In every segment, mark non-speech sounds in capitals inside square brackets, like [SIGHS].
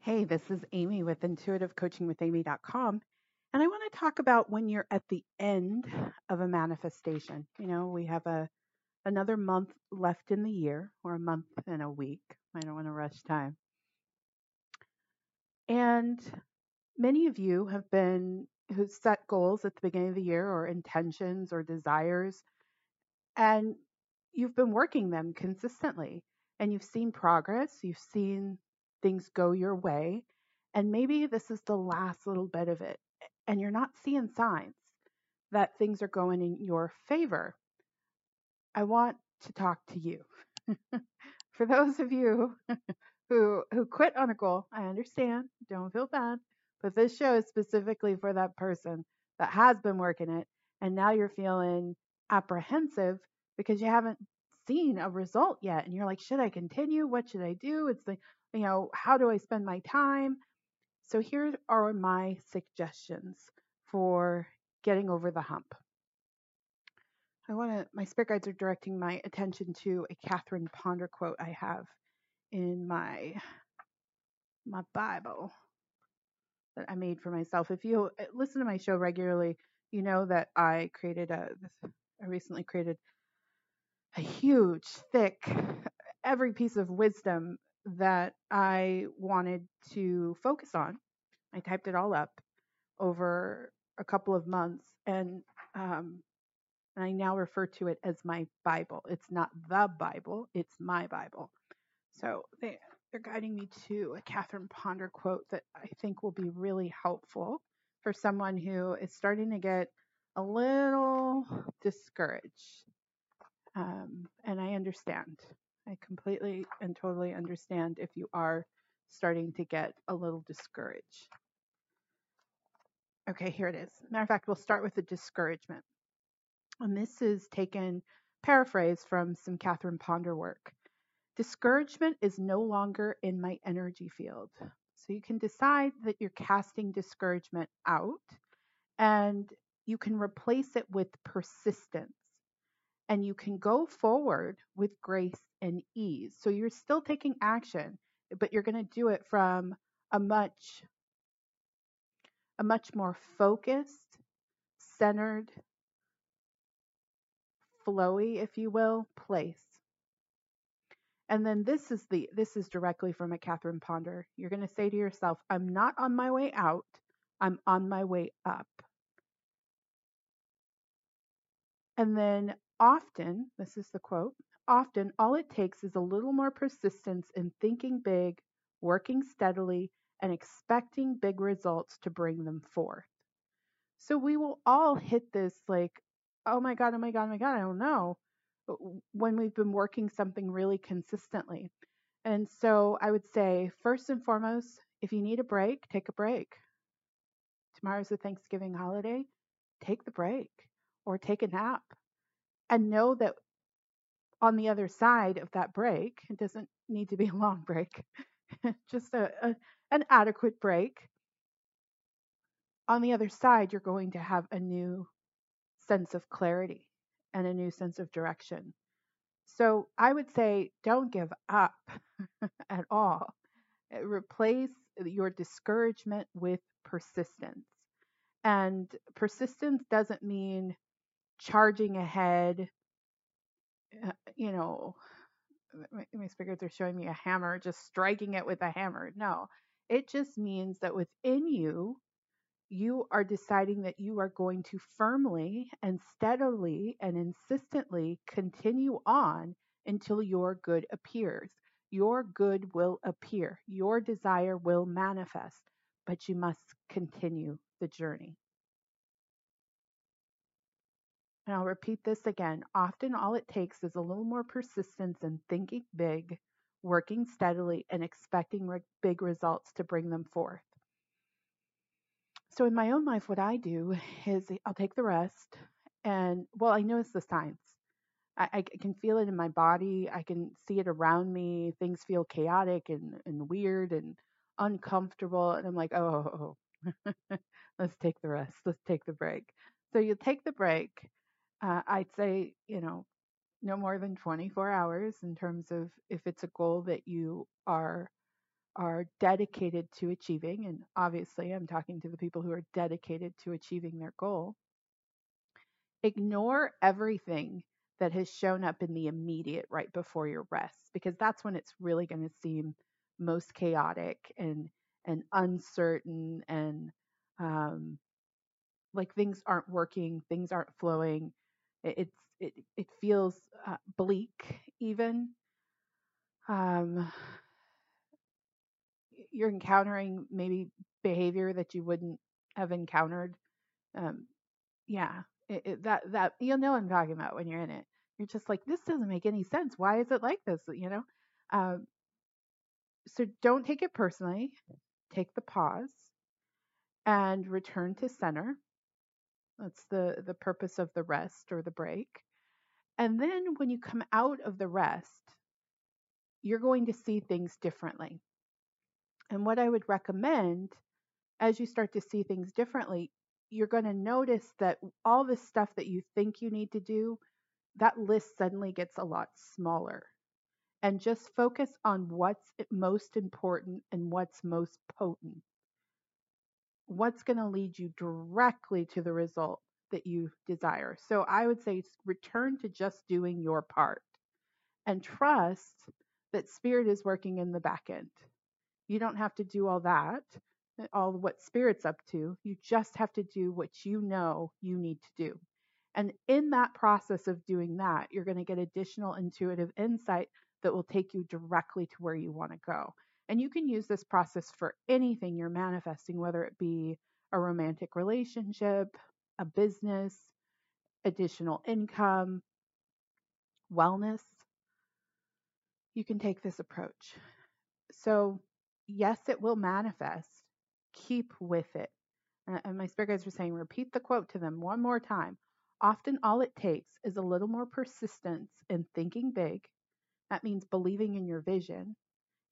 Hey, this is Amy with intuitivecoachingwithamy.com. And I want to talk about when you're at the end of a manifestation. You know, we have a another month left in the year or a month and a week. I don't want to rush time. And many of you have been who set goals at the beginning of the year or intentions or desires and you've been working them consistently and you've seen progress, you've seen things go your way, and maybe this is the last little bit of it, and you're not seeing signs that things are going in your favor. I want to talk to you. [LAUGHS] For those of you [LAUGHS] who who quit on a goal, I understand. Don't feel bad. But this show is specifically for that person that has been working it and now you're feeling apprehensive because you haven't seen a result yet and you're like, should I continue? What should I do? It's like, you know, how do I spend my time? So here are my suggestions for getting over the hump. I want to, my spirit guides are directing my attention to a Catherine Ponder quote I have in my my Bible that I made for myself. If you uh, listen to my show regularly, you know that I created a recently created a huge, thick, every piece of wisdom that I wanted to focus on. I typed it all up over a couple of months, and um, and I now refer to it as my Bible. It's not the Bible; it's my Bible. So they they're guiding me to a Catherine Ponder quote that I think will be really helpful for someone who is starting to get a little discouraged. Um, and I understand. I completely and totally understand if you are starting to get a little discouraged. Okay, here it is. Matter of fact, we'll start with the discouragement. And this is taken, paraphrase from some Catherine Ponder work. Discouragement is no longer in my energy field. So you can decide that you're casting discouragement out and you can replace it with persistence and you can go forward with grace and ease. So you're still taking action, but you're going to do it from a much a much more focused, centered, flowy, if you will, place. And then this is the this is directly from a Catherine Ponder. You're going to say to yourself, I'm not on my way out, I'm on my way up. And then often, this is the quote, often all it takes is a little more persistence in thinking big, working steadily, and expecting big results to bring them forth. So we will all hit this like, oh my God, oh my God, oh my God, I don't know, uh, when we've been working something really consistently. And so I would say, first and foremost, if you need a break, take a break. Tomorrow's the Thanksgiving holiday, take the break or take a nap and know that on the other side of that break, it doesn't need to be a long break, [LAUGHS] just a, a, an adequate break. On the other side, you're going to have a new sense of clarity and a new sense of direction. So I would say don't give up [LAUGHS] at all. Uh, replace your discouragement with persistence. And persistence doesn't mean charging ahead, uh, you know, my, my are showing me a hammer, just striking it with a hammer. No, it just means that within you, you are deciding that you are going to firmly and steadily and insistently continue on until your good appears. Your good will appear, your desire will manifest, but you must continue the journey. And I'll repeat this again. Often, all it takes is a little more persistence and thinking big, working steadily, and expecting re- big results to bring them forth. So in my own life, what I do is I'll take the rest, and well, I notice the signs. I, can feel it in my body. I can see it around me. Things feel chaotic and, and weird and uncomfortable, and I'm like, oh. [LAUGHS] let's take the rest. Let's take the break. So you take the break. Uh, I'd say, you know, no more than 24 hours in terms of if it's a goal that you are are dedicated to achieving, and obviously I'm talking to the people who are dedicated to achieving their goal, ignore everything that has shown up in the immediate right before your rest because that's when it's really going to seem most chaotic and and uncertain and um, like things aren't working, things aren't flowing. It, it's it it feels uh, bleak even. Um, you're encountering maybe behavior that you wouldn't have encountered. Um, yeah, it, it, that that you'll know what I'm talking about when you're in it. You're just like, this doesn't make any sense. Why is it like this? You know. Um, so don't take it personally. Take the pause and return to center. That's the the purpose of the rest or the break. And then when you come out of the rest, you're going to see things differently. And what I would recommend as you start to see things differently, you're going to notice that all the stuff that you think you need to do, that list suddenly gets a lot smaller. And just focus on what's most important and what's most potent. What's going to lead you directly to the result that you desire. So I would say return to just doing your part and trust that spirit is working in the back end. You don't have to do all that, eh, all what spirit's up to. You just have to do what you know you need to do. And in that process of doing that, you're going to get additional intuitive insight that will take you directly to where you want to go. And you can use this process for anything you're manifesting, whether it be a romantic relationship, a business, additional income, wellness. You can take this approach. So, yes, it will manifest. Keep with it. And my spirit guides were saying, repeat the quote to them one more time. Often, all it takes is a little more persistence in thinking big. That means believing in your vision,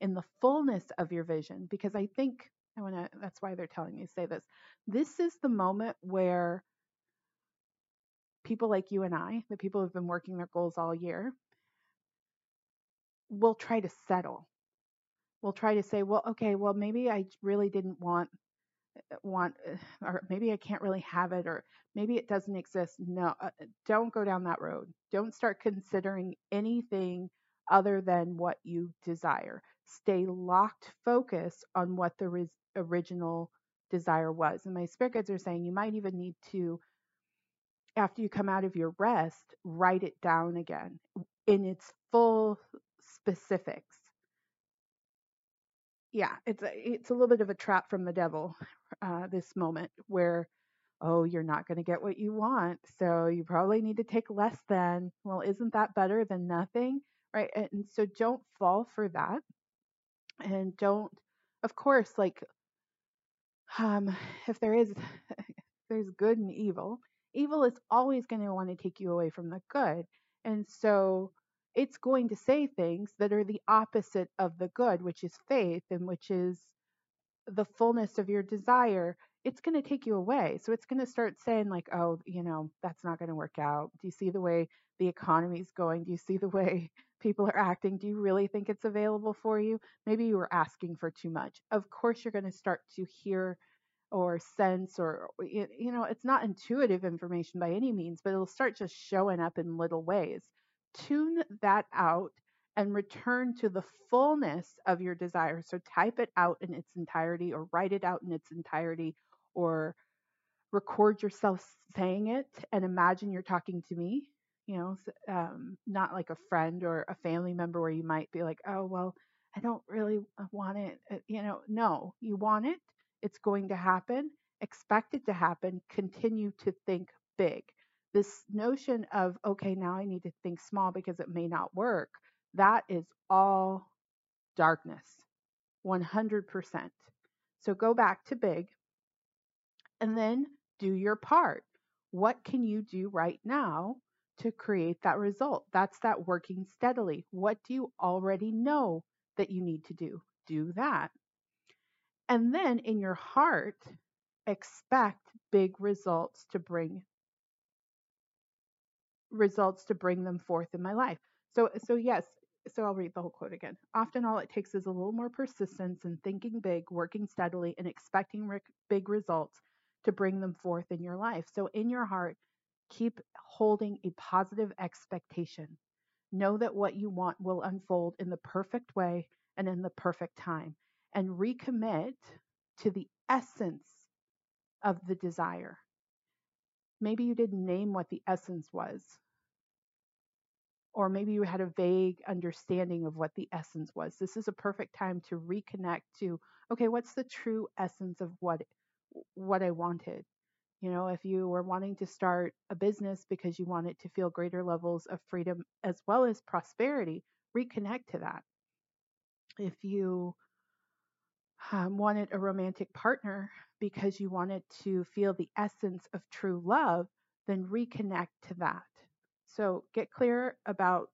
in the fullness of your vision. Because I think, I want to, that's why they're telling me say this. This is the moment where people like you and I, the people who've been working their goals all year, will try to settle. We'll try to say, well, okay, well, maybe I really didn't want uh, want uh, or maybe I can't really have it or maybe it doesn't exist. No, uh, don't go down that road. Don't start considering anything other than what you desire. Stay locked focus on what the res- original desire was. And my spirit guides are saying you might even need to after you come out of your rest, write it down again in its full specifics. Yeah, it's a, it's a little bit of a trap from the devil, uh, this moment where, oh, you're not going to get what you want, so you probably need to take less than. Well, isn't that better than nothing, right? And so don't fall for that, and don't, of course, like, um, if there is, [LAUGHS] there's good and evil evil is always going to want to take you away from the good. And so it's going to say things that are the opposite of the good, which is faith and which is the fullness of your desire. It's going to take you away. So it's going to start saying, like, oh, you know, that's not going to work out. Do you see the way the economy is going? Do you see the way [LAUGHS] people are acting? Do you really think it's available for you? Maybe you were asking for too much. Of course, you're going to start to hear or sense or you know it's not intuitive information by any means but it'll start just showing up in little ways tune that out and return to the fullness of your desire so type it out in its entirety or write it out in its entirety or record yourself saying it and imagine you're talking to me you know um, not like a friend or a family member where you might be like oh well i don't really uh, want it uh, you know no you want it it's going to happen, expect it to happen, continue to think big. This notion of, okay, now I need to think small because it may not work, that is all darkness, 100%. So go back to big and then do your part. What can you do right now to create that result? That's that working steadily. What do you already know that you need to do? Do that. And then in your heart, expect big results to bring results to bring them forth in my life. So so yes, so I'll read the whole quote again. Often all it takes is a little more persistence and thinking big, working steadily, and expecting big results to bring them forth in your life. So in your heart, keep holding a positive expectation. Know that what you want will unfold in the perfect way and in the perfect time. And recommit to the essence of the desire. Maybe you didn't name what the essence was or maybe you had a vague understanding of what the essence was. This is a perfect time to reconnect to okay, what's the true essence of what what I wanted? You know, if you were wanting to start a business because you wanted to feel greater levels of freedom as well as prosperity, reconnect to that. If you um, wanted a romantic partner because you wanted to feel the essence of true love, then reconnect to that. So get clear about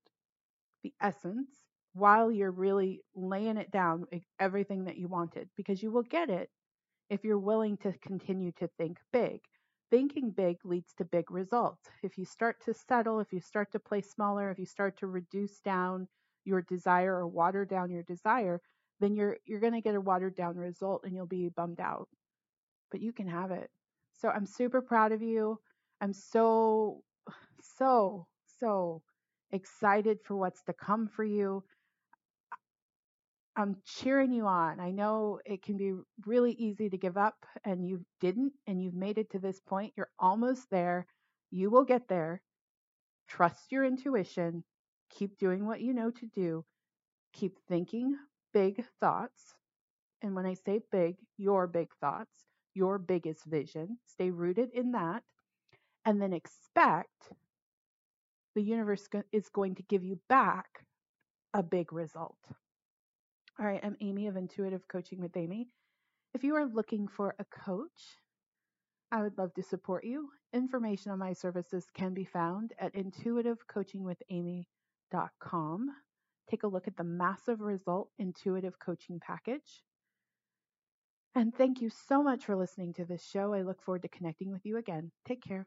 the essence while you're really laying it down, everything that you wanted, because you will get it if you're willing to continue to think big. Thinking big leads to big results. If you start to settle, if you start to play smaller, if you start to reduce down your desire or water down your desire, then you're you're going to get a watered down result and you'll be bummed out. But you can have it. So I'm super proud of you. I'm so [SIGHS] so so excited for what's to come for you. I'm cheering you on. I know it can be really easy to give up, and you didn't, and you've made it to this point. You're almost there. You will get there. Trust your intuition. Keep doing what you know to do. Keep thinking big thoughts. And when I say big, your big thoughts, your biggest vision. Stay rooted in that. And then expect the universe is going to give you back a big result. All right, I'm Amy of Intuitive Coaching with Amy. If you are looking for a coach, I would love to support you. Information on my services can be found at intuitivecoachingwithamy.com. Take a look at the massive result intuitive coaching package. And thank you so much for listening to this show. I look forward to connecting with you again. Take care.